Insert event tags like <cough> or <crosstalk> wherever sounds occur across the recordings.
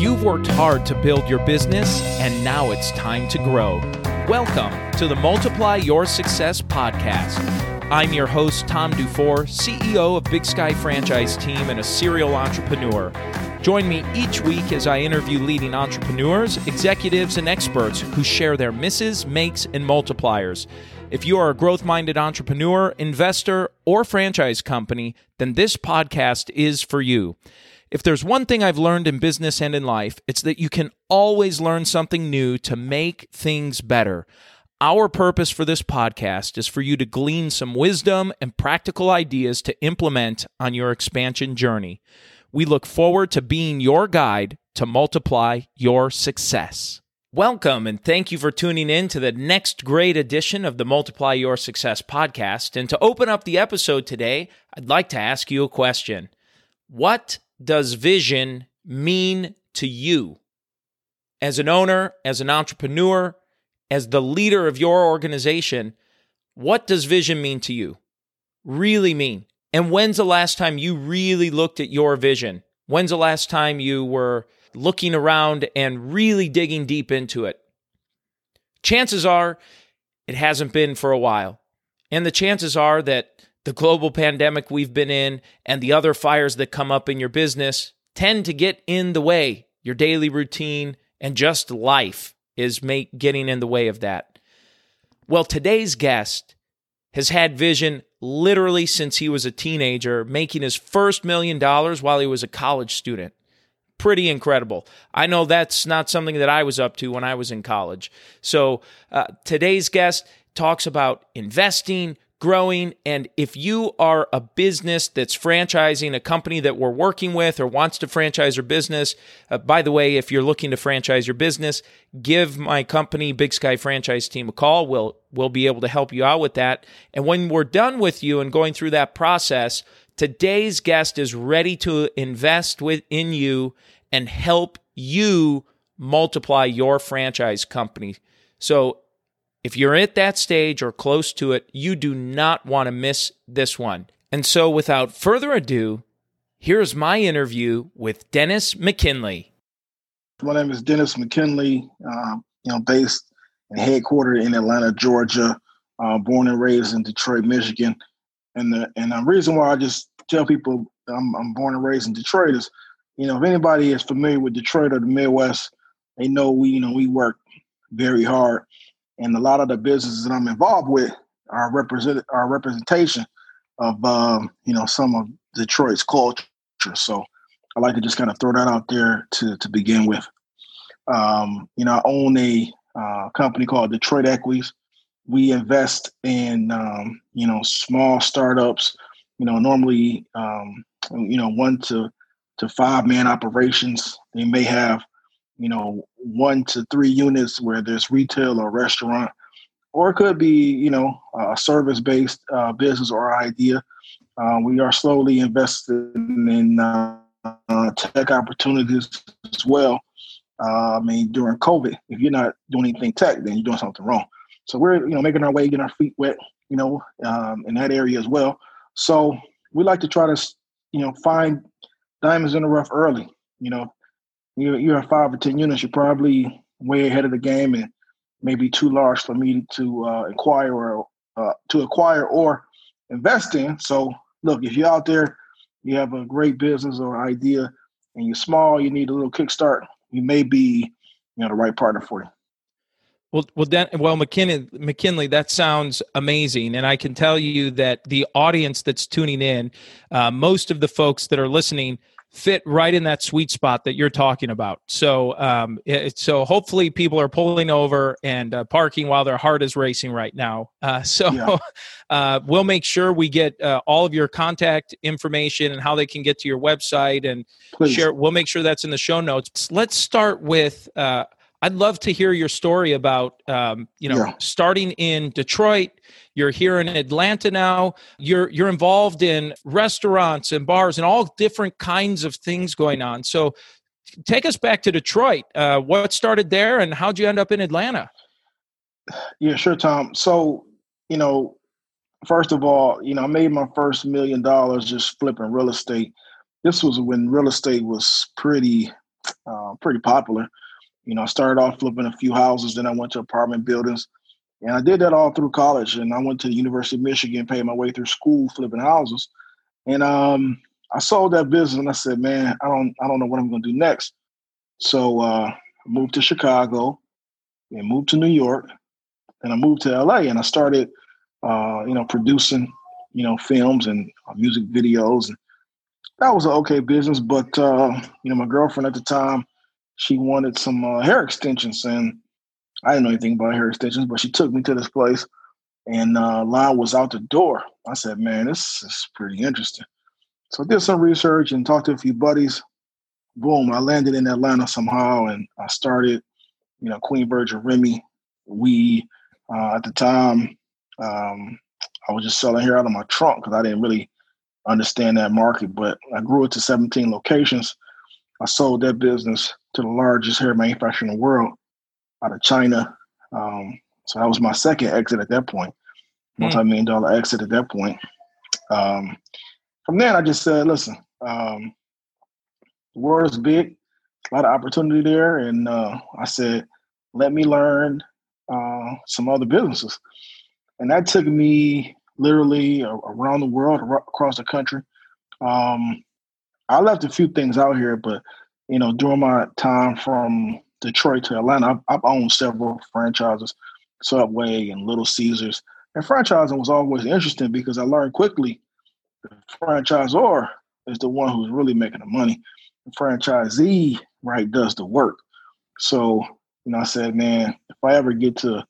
You've worked hard to build your business, and now it's time to grow. Welcome to the Multiply Your Success podcast. I'm your host, Tom Dufour, CEO of Big Sky Franchise Team and a serial entrepreneur. Join me each week as I interview leading entrepreneurs, executives, and experts who share their misses, makes, and multipliers. If you are a growth minded entrepreneur, investor, or franchise company, then this podcast is for you. If there's one thing I've learned in business and in life, it's that you can always learn something new to make things better. Our purpose for this podcast is for you to glean some wisdom and practical ideas to implement on your expansion journey. We look forward to being your guide to multiply your success. Welcome and thank you for tuning in to the next great edition of the Multiply Your Success podcast. And to open up the episode today, I'd like to ask you a question What does vision mean to you? As an owner, as an entrepreneur, as the leader of your organization, what does vision mean to you? Really mean? And when's the last time you really looked at your vision? When's the last time you were looking around and really digging deep into it? Chances are it hasn't been for a while. And the chances are that the global pandemic we've been in and the other fires that come up in your business tend to get in the way. Your daily routine and just life is make, getting in the way of that. Well, today's guest has had vision literally since he was a teenager, making his first million dollars while he was a college student. Pretty incredible. I know that's not something that I was up to when I was in college. So, uh, today's guest talks about investing, growing. And if you are a business that's franchising a company that we're working with or wants to franchise your business, uh, by the way, if you're looking to franchise your business, give my company, Big Sky Franchise Team, a call. We'll we'll be able to help you out with that. And when we're done with you and going through that process, today's guest is ready to invest within you and help you multiply your franchise company. So if you're at that stage or close to it, you do not want to miss this one. And so, without further ado, here's my interview with Dennis McKinley. My name is Dennis McKinley, uh, you know, based and headquartered in Atlanta, Georgia, uh, born and raised in Detroit, Michigan. And the and the reason why I just tell people I'm, I'm born and raised in Detroit is, you know, if anybody is familiar with Detroit or the Midwest, they know we, you know, we work very hard and a lot of the businesses that I'm involved with are represent are representation of um, you know some of Detroit's culture. So I like to just kind of throw that out there to to begin with. Um, you know, I own a uh, company called Detroit Equities. We invest in um, you know small startups. You know, normally um, you know one to to five man operations. They may have you know, one to three units where there's retail or restaurant, or it could be, you know, a service based uh, business or idea. Uh, we are slowly investing in uh, uh, tech opportunities as well. Uh, I mean, during COVID, if you're not doing anything tech, then you're doing something wrong. So we're, you know, making our way, getting our feet wet, you know, um, in that area as well. So we like to try to, you know, find diamonds in the rough early. You know, you you have five or ten units, you're probably way ahead of the game and maybe too large for me to uh, acquire or uh, to acquire or invest in. So look, if you're out there, you have a great business or idea, and you're small, you need a little kickstart. You may be, you know, the right partner for you. Well, well, well, McKinley, McKinley, that sounds amazing, and I can tell you that the audience that's tuning in, uh, most of the folks that are listening fit right in that sweet spot that you're talking about. So, um, it, so hopefully people are pulling over and uh, parking while their heart is racing right now. Uh, <laughs> so, yeah. uh, we'll make sure we get uh, all of your contact information and how they can get to your website and Please. share. We'll make sure that's in the show notes. Let's start with. I'd love to hear your story about, um, you know, yeah. starting in Detroit you're here in Atlanta now. You're you're involved in restaurants and bars and all different kinds of things going on. So take us back to Detroit. Uh, what started there, and how'd you end up in Atlanta? Yeah, sure, Tom. So you know, first of all, you know, I made my first million dollars just flipping real estate. This was when real estate was pretty uh, pretty popular. You know, I started off flipping a few houses, then I went to apartment buildings, and I did that all through college. And I went to the University of Michigan, paid my way through school flipping houses, and um, I sold that business. And I said, man, I don't, I don't know what I'm going to do next. So uh, I moved to Chicago, and moved to New York, and I moved to LA, and I started, uh, you know, producing, you know, films and uh, music videos, and that was an okay business. But uh, you know, my girlfriend at the time, she wanted some uh, hair extensions, and I didn't know anything about hair extensions, but she took me to this place, and uh, line was out the door. I said, "Man, this is pretty interesting." So I did some research and talked to a few buddies. Boom, I landed in Atlanta somehow, and I started, you know, Queen Virgin Remy. We uh, at the time, um, I was just selling hair out of my trunk because I didn't really understand that market. But I grew it to 17 locations. I sold that business to the largest hair manufacturer in the world out of China. Um, so that was my second exit at that point, hmm. multi-million dollar exit at that point. Um, from there, I just said, listen, um, the world is big, a lot of opportunity there, and uh, I said, let me learn uh, some other businesses, and that took me literally around the world, across the country. Um, I left a few things out here, but you know, during my time from Detroit to Atlanta, I've, I've owned several franchises, Subway and Little Caesars. And franchising was always interesting because I learned quickly the franchisor is the one who's really making the money. The franchisee, right, does the work. So, you know, I said, man, if I ever get to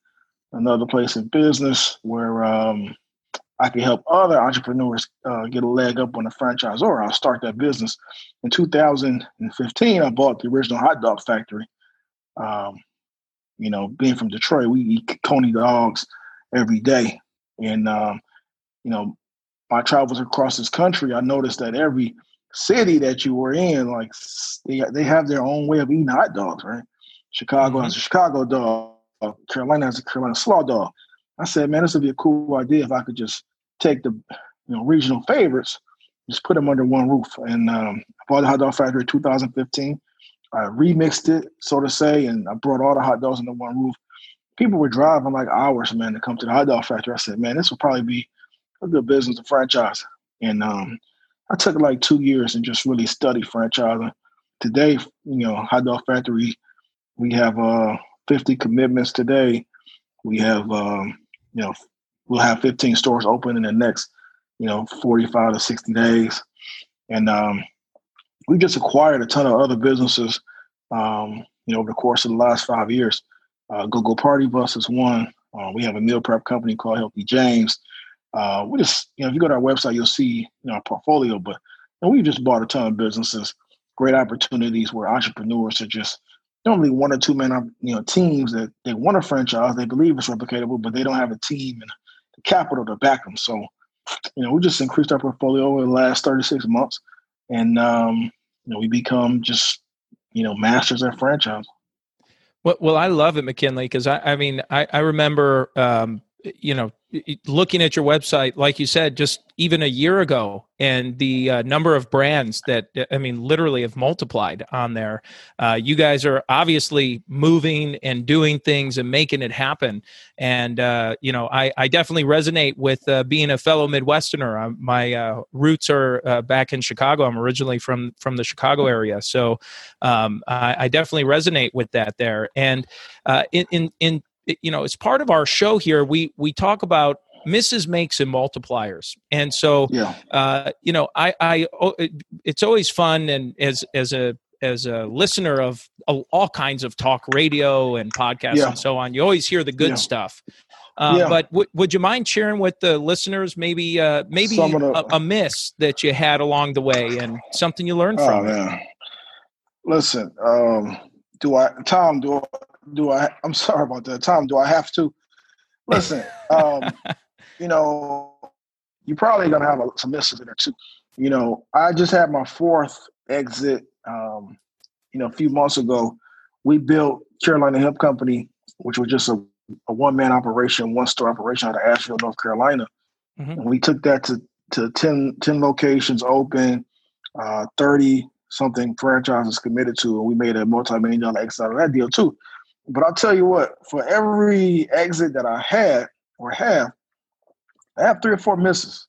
another place in business where um, I can help other entrepreneurs uh, get a leg up on the franchise, or I'll start that business. In 2015, I bought the original hot dog factory um, you know, being from Detroit, we eat Coney dogs every day. And, um, you know, my travels across this country, I noticed that every city that you were in, like they, they have their own way of eating hot dogs, right? Chicago mm-hmm. has a Chicago dog. Carolina has a Carolina slaw dog. I said, man, this would be a cool idea if I could just take the you know regional favorites, just put them under one roof. And um, I bought the hot dog factory in 2015. I remixed it, so to say, and I brought all the hot dogs under one roof. People were driving like hours, man, to come to the hot dog factory. I said, man, this will probably be a good business to franchise. And um, I took like two years and just really studied franchising. Today, you know, Hot Dog Factory, we have uh, 50 commitments today. We have, um, you know, we'll have 15 stores open in the next, you know, 45 to 60 days. And um, we just acquired a ton of other businesses, um, you know, over the course of the last five years. Uh, Go Go Party Bus is one. Uh, we have a meal prep company called Healthy James. Uh, we just, you know, if you go to our website, you'll see, you know, our portfolio. But you know, we just bought a ton of businesses, great opportunities where entrepreneurs are just normally one or two man, you know, teams that they want a franchise, they believe it's replicatable, but they don't have a team and capital to back them. So, you know, we just increased our portfolio over the last 36 months and um, you know we become just you know masters at franchise. Well, well, I love it, McKinley, because I, I mean, I, I remember, um, you know, looking at your website, like you said, just even a year ago, and the uh, number of brands that I mean, literally have multiplied on there. Uh, you guys are obviously moving and doing things and making it happen. And uh, you know, I, I definitely resonate with uh, being a fellow Midwesterner. Uh, my uh, roots are back in Chicago. I'm originally from from the Chicago area, so um, I, I, definitely resonate with that there. And in in in you know, as part of our show here, we we talk about misses makes and multipliers and so yeah. uh, you know i i oh, it's always fun and as as a as a listener of all kinds of talk radio and podcasts yeah. and so on you always hear the good yeah. stuff uh, yeah. but w- would you mind sharing with the listeners maybe uh, maybe a, a, miss that you had along the way and something you learned oh, from man. it listen um, do i tom do do I? I'm sorry about that. Tom, do I have to? Listen, <laughs> um, you know, you're probably gonna have a, some misses in there too. You know, I just had my fourth exit. Um, you know, a few months ago, we built Carolina Hemp Company, which was just a, a one man operation, one store operation out of Asheville, North Carolina. Mm-hmm. And we took that to to 10, 10 locations open, uh, 30 something franchises committed to, and we made a multi-million dollar exit out of that deal too. But I'll tell you what, for every exit that I had or have, I have three or four misses.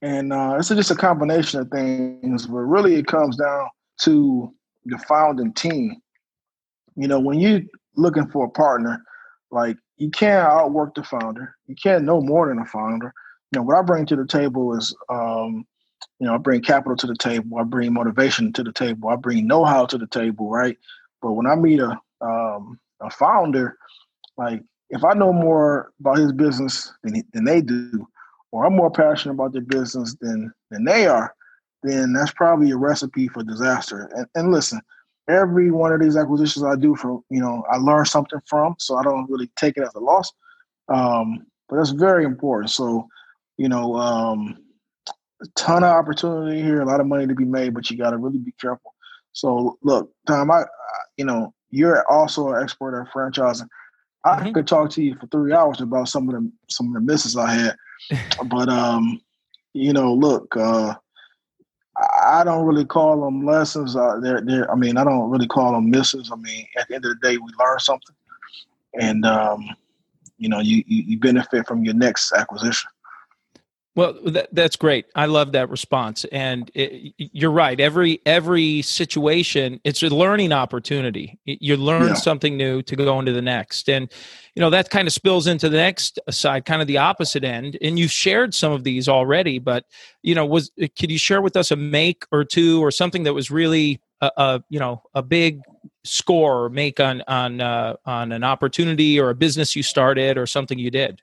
And uh, it's just a combination of things, but really it comes down to the founding team. You know, when you're looking for a partner, like you can't outwork the founder. You can't know more than a founder. You know, what I bring to the table is, um, you know, I bring capital to the table. I bring motivation to the table. I bring know-how to the table, right? But when I meet a um, a founder, like if I know more about his business than, than they do, or I'm more passionate about their business than than they are, then that's probably a recipe for disaster. And, and listen, every one of these acquisitions I do from, you know, I learn something from, so I don't really take it as a loss. Um, but that's very important. So, you know, um, a ton of opportunity here, a lot of money to be made, but you got to really be careful. So, look, Tom, I, I, you know, you're also an expert at franchising. I mm-hmm. could talk to you for three hours about some of the some of the misses I had, <laughs> but um, you know, look, uh, I don't really call them lessons. Uh, they're, they're, I mean, I don't really call them misses. I mean, at the end of the day, we learn something, and um, you know, you, you benefit from your next acquisition. Well, that, that's great. I love that response, and it, you're right. Every every situation, it's a learning opportunity. You learn yeah. something new to go into the next, and you know that kind of spills into the next side, kind of the opposite end. And you've shared some of these already, but you know, was could you share with us a make or two or something that was really a, a you know a big score or make on on uh, on an opportunity or a business you started or something you did?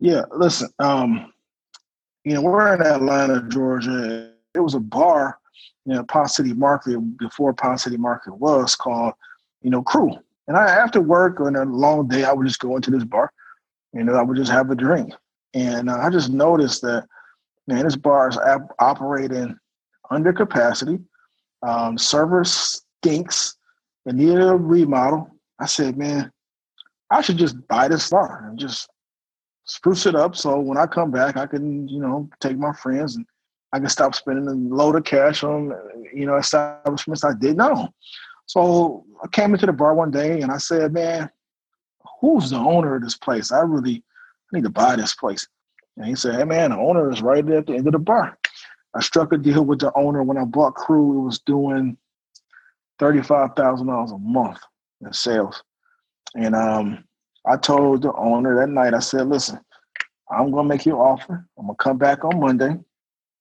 Yeah, listen, um, you know, we're in Atlanta, Georgia. It was a bar, you know, Ponce City Market before Ponce City Market was called, you know, Crew. And I, after work on a long day, I would just go into this bar, you know, I would just have a drink. And uh, I just noticed that, man, this bar is ap- operating under capacity. Um, server stinks. They needed a remodel. I said, man, I should just buy this bar and just spruce it up so when I come back, I can, you know, take my friends and I can stop spending a load of cash on, you know, establishments I didn't know. So I came into the bar one day and I said, man, who's the owner of this place? I really I need to buy this place. And he said, hey, man, the owner is right at the end of the bar. I struck a deal with the owner when I bought Crew. It was doing $35,000 a month in sales. And um, I told the owner that night, I said, listen, I'm gonna make you an offer. I'm gonna come back on Monday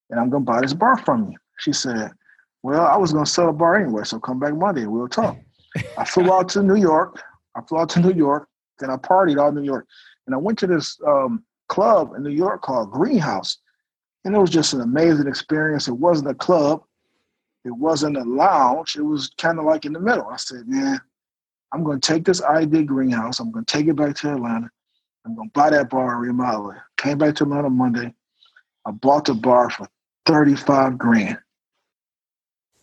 and I'm gonna buy this bar from you. She said, Well, I was gonna sell a bar anyway, so come back Monday and we'll talk. I flew <laughs> out to New York. I flew out to New York, and I partied all New York. And I went to this um, club in New York called Greenhouse. And it was just an amazing experience. It wasn't a club, it wasn't a lounge, it was kind of like in the middle. I said, Man, I'm going to take this idea greenhouse. I'm going to take it back to Atlanta. I'm going to buy that bar and remodel it. Came back to Atlanta Monday. I bought the bar for 35 grand.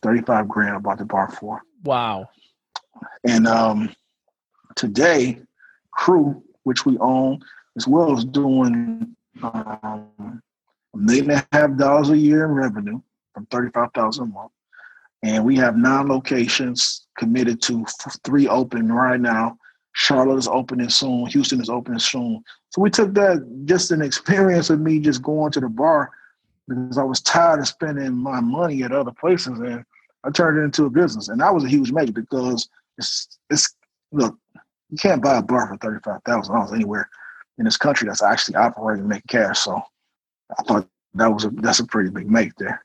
35 grand I bought the bar for. Wow. And um, today, Crew, which we own, as well as doing um, a million and a half dollars a year in revenue from 35,000 a month and we have nine locations committed to three open right now. Charlotte is opening soon. Houston is opening soon. So we took that just an experience of me just going to the bar because I was tired of spending my money at other places, and I turned it into a business. And that was a huge make because it's it's look, you can't buy a bar for thirty five thousand dollars anywhere in this country that's actually operating and making cash. So I thought that was a that's a pretty big make there.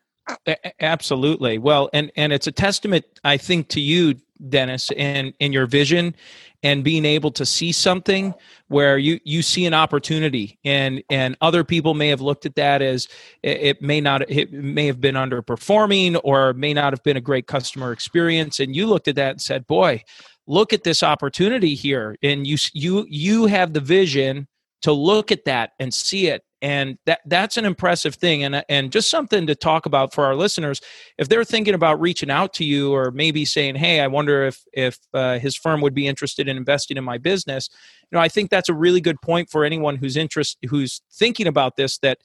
Absolutely. Well, and and it's a testament, I think, to you, Dennis, and in your vision and being able to see something where you you see an opportunity and and other people may have looked at that as it may not it may have been underperforming or may not have been a great customer experience. And you looked at that and said boy look at this opportunity here. And you you you have the vision to look at that and see it and that that's an impressive thing and and just something to talk about for our listeners if they're thinking about reaching out to you or maybe saying hey i wonder if if uh, his firm would be interested in investing in my business you know i think that's a really good point for anyone who's interest who's thinking about this that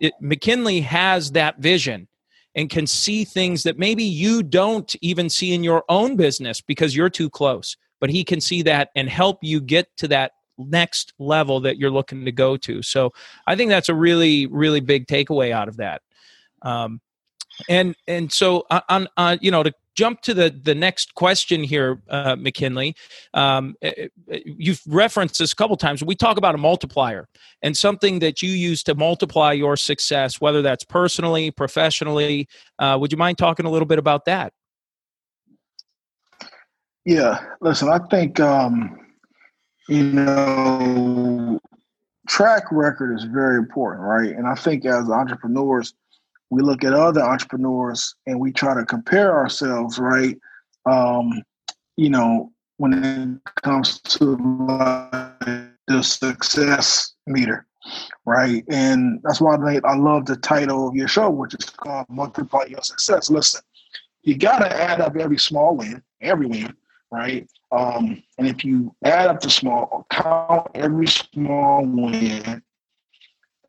it, mckinley has that vision and can see things that maybe you don't even see in your own business because you're too close. But he can see that and help you get to that next level that you're looking to go to. So I think that's a really, really big takeaway out of that. Um, and and so uh, on, on you know to jump to the the next question here, uh, McKinley. Um, eh, eh, you've referenced this a couple times. We talk about a multiplier and something that you use to multiply your success, whether that's personally, professionally. Uh, would you mind talking a little bit about that? Yeah, listen, I think um, you know track record is very important, right? And I think as entrepreneurs, we look at other entrepreneurs and we try to compare ourselves, right? Um, you know, when it comes to the success meter, right? And that's why I, I love the title of your show, which is called Multiply Your Success. Listen, you got to add up every small win, every win, right? Um, and if you add up the small, count every small win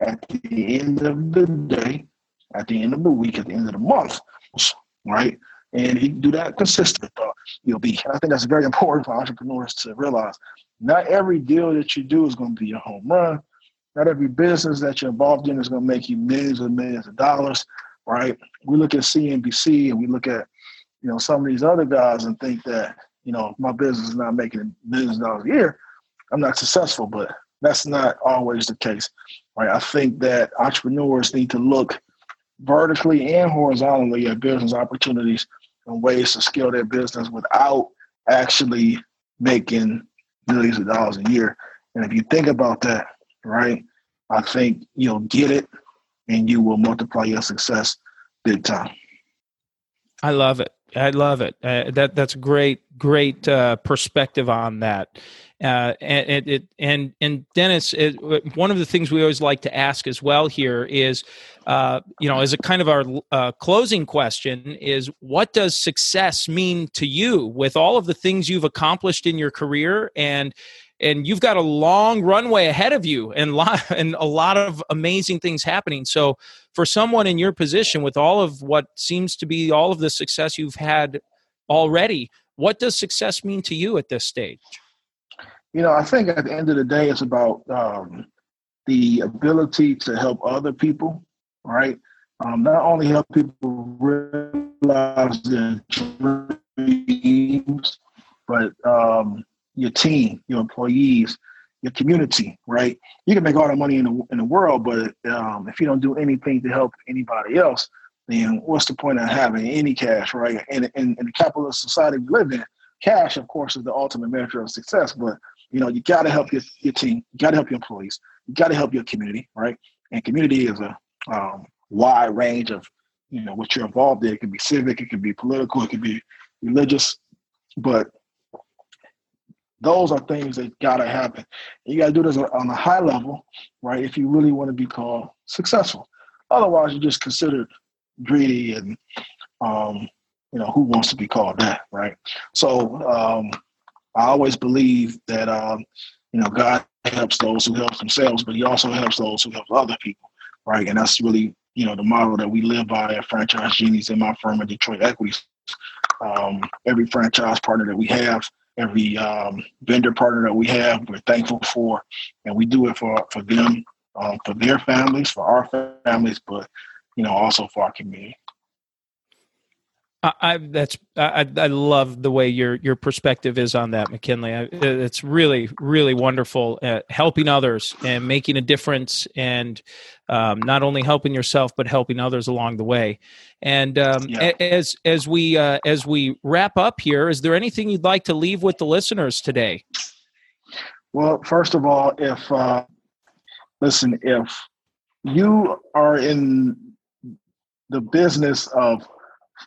at the end of the day, at the end of the week, at the end of the month, right? And you do that consistent, uh, you'll be. I think that's very important for entrepreneurs to realize. Not every deal that you do is going to be a home run. Not every business that you're involved in is going to make you millions and millions of dollars, right? We look at CNBC and we look at, you know, some of these other guys and think that, you know, my business is not making millions of dollars a year. I'm not successful, but that's not always the case, right? I think that entrepreneurs need to look vertically and horizontally at business opportunities and ways to scale their business without actually making millions of dollars a year. And if you think about that, right, I think you'll get it and you will multiply your success big time. I love it. I love it. Uh, that that's great, great uh, perspective on that. Uh, and it, and and Dennis, it, one of the things we always like to ask as well here is, uh, you know, as a kind of our uh, closing question is, what does success mean to you with all of the things you've accomplished in your career and and you've got a long runway ahead of you and lot <laughs> and a lot of amazing things happening. So for someone in your position with all of what seems to be all of the success you've had already, what does success mean to you at this stage? You know, I think at the end of the day, it's about um, the ability to help other people, right? Um, not only help people realize their dreams, but um, your team, your employees, your community, right? You can make all the money in the in the world, but um, if you don't do anything to help anybody else, then what's the point of having any cash, right? And in, in the capitalist society we live in, cash, of course, is the ultimate measure of success. But you know, you got to help your, your team, you got to help your employees, you got to help your community, right? And community is a um, wide range of you know what you're involved in. It can be civic, it can be political, it can be religious, but those are things that gotta happen. You gotta do this on a high level, right? If you really want to be called successful. Otherwise, you're just considered greedy and um, you know who wants to be called that, right? So um, I always believe that um, you know God helps those who help themselves, but He also helps those who help other people, right? And that's really you know the model that we live by at Franchise Genies in my firm at Detroit Equities. Um, every franchise partner that we have every um, vendor partner that we have, we're thankful for, and we do it for for them, um, for their families, for our families, but you know also for our community. I, I that's I, I love the way your your perspective is on that, McKinley. I, it's really really wonderful at helping others and making a difference, and um, not only helping yourself but helping others along the way. And um, yeah. as as we uh, as we wrap up here, is there anything you'd like to leave with the listeners today? Well, first of all, if uh, listen, if you are in the business of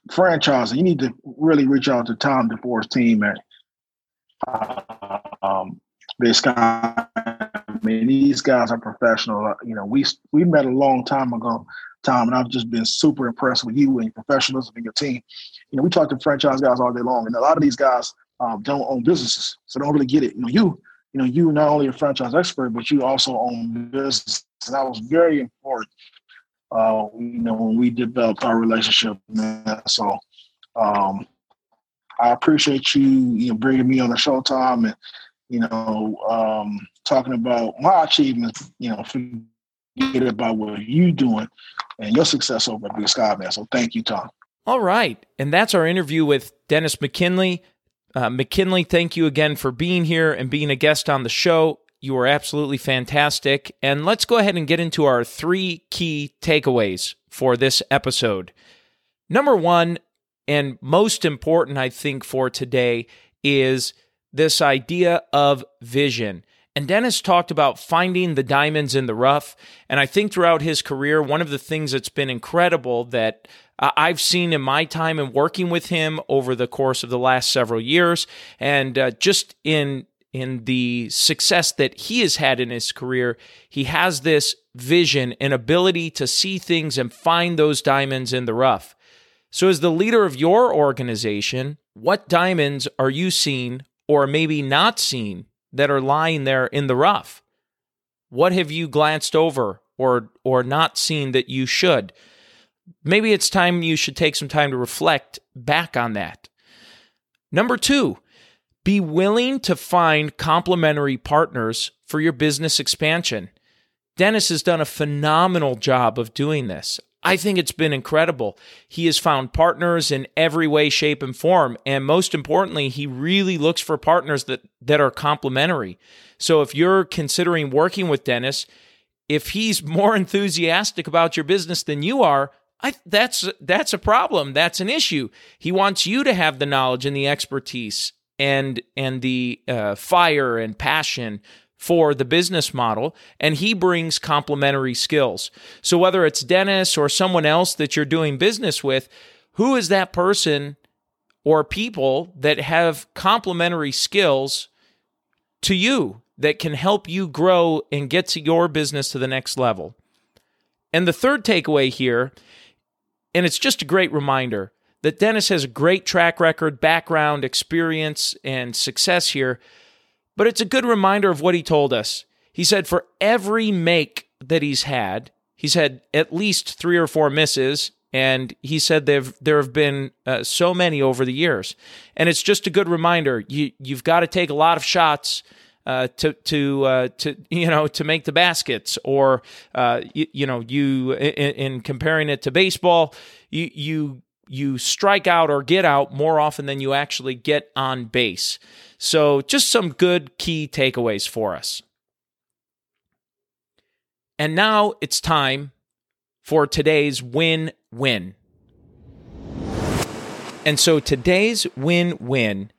franchising, you need to really reach out to Tom Dufour's team at um, Big Sky. I mean, these guys are professional. Uh, you know, we we met a long time ago, Tom, and I've just been super impressed with you and your professionalism and your team. You know, we talk to franchise guys all day long, and a lot of these guys um, don't own businesses, so they don't really get it. You know, you you know, you not only a franchise expert, but you also own business, and that was very important uh, you know, when we developed our relationship, man. So um, I appreciate you, you know, bringing me on the show, Tom, and you know, um, talking about my achievements. You know, forget about what you're doing and your success over at Big Sky, man. So thank you, Tom. All right, and that's our interview with Dennis McKinley. Uh, McKinley, thank you again for being here and being a guest on the show. You are absolutely fantastic. And let's go ahead and get into our three key takeaways for this episode. Number one, and most important, I think, for today, is this idea of vision. And Dennis talked about finding the diamonds in the rough. And I think throughout his career, one of the things that's been incredible that I've seen in my time and working with him over the course of the last several years, and uh, just in in the success that he has had in his career, he has this vision and ability to see things and find those diamonds in the rough. So, as the leader of your organization, what diamonds are you seeing or maybe not seeing that are lying there in the rough? What have you glanced over or or not seen that you should? Maybe it's time you should take some time to reflect back on that. Number 2, be willing to find complementary partners for your business expansion. Dennis has done a phenomenal job of doing this. I think it's been incredible. He has found partners in every way, shape, and form. And most importantly, he really looks for partners that, that are complementary. So if you're considering working with Dennis, if he's <laughs> more enthusiastic about your business than you are, I, that's that's a problem. That's an issue. He wants you to have the knowledge and the expertise and and the uh, fire and passion for the business model and he brings complementary skills. So whether it's dennis or someone else that you're doing business with who is that person or people that have complementary skills to you that can help you grow and get to your business to the next level? And the third takeaway here and it's just a great reminder that Dennis has a great track record, background, experience, and success here, but it's a good reminder of what he told us. He said for every make that he's had, he's had at least three or four misses, and he said there there have been uh, so many over the years, and it's just a good reminder. You you've got to take a lot of shots. Uh, to to uh, to <laughs> you know to make the baskets, or uh, you, you, know you in, in, comparing it to baseball, you you you strike out or get out more often than you actually get on base. So, just some good key takeaways for us. And now it's time for today's win win. And so today's win win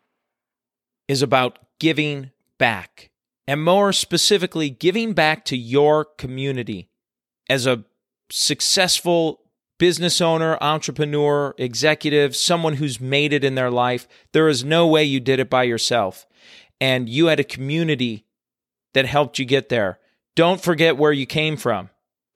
is about giving back, and more specifically, giving back to your community as a successful business owner, entrepreneur, executive, someone who's made it in their life, there is no way you did it by yourself. And you had a community that helped you get there. Don't forget where you came from.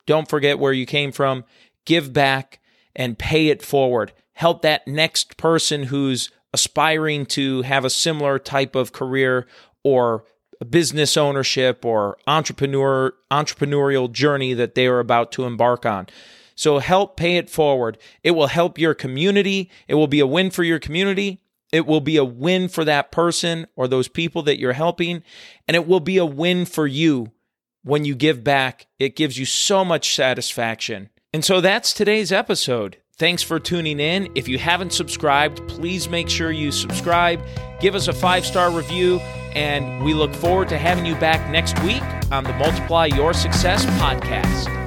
Don't forget where you came from. Give back and pay it forward. Help that next person who's aspiring to have a similar type of career or business ownership or entrepreneur entrepreneurial journey that they are about to embark on. So help pay it forward. It will help your community. It will be a win for your community. It will be a win for that person or those people that you're helping. And it will be a win for you when you give back. It gives you so much satisfaction. And so that's today's episode. Thanks for tuning in. If you haven't subscribed, please make sure you subscribe, give us a five star review, and we look forward to having you back next week on the Multiply Your Success podcast.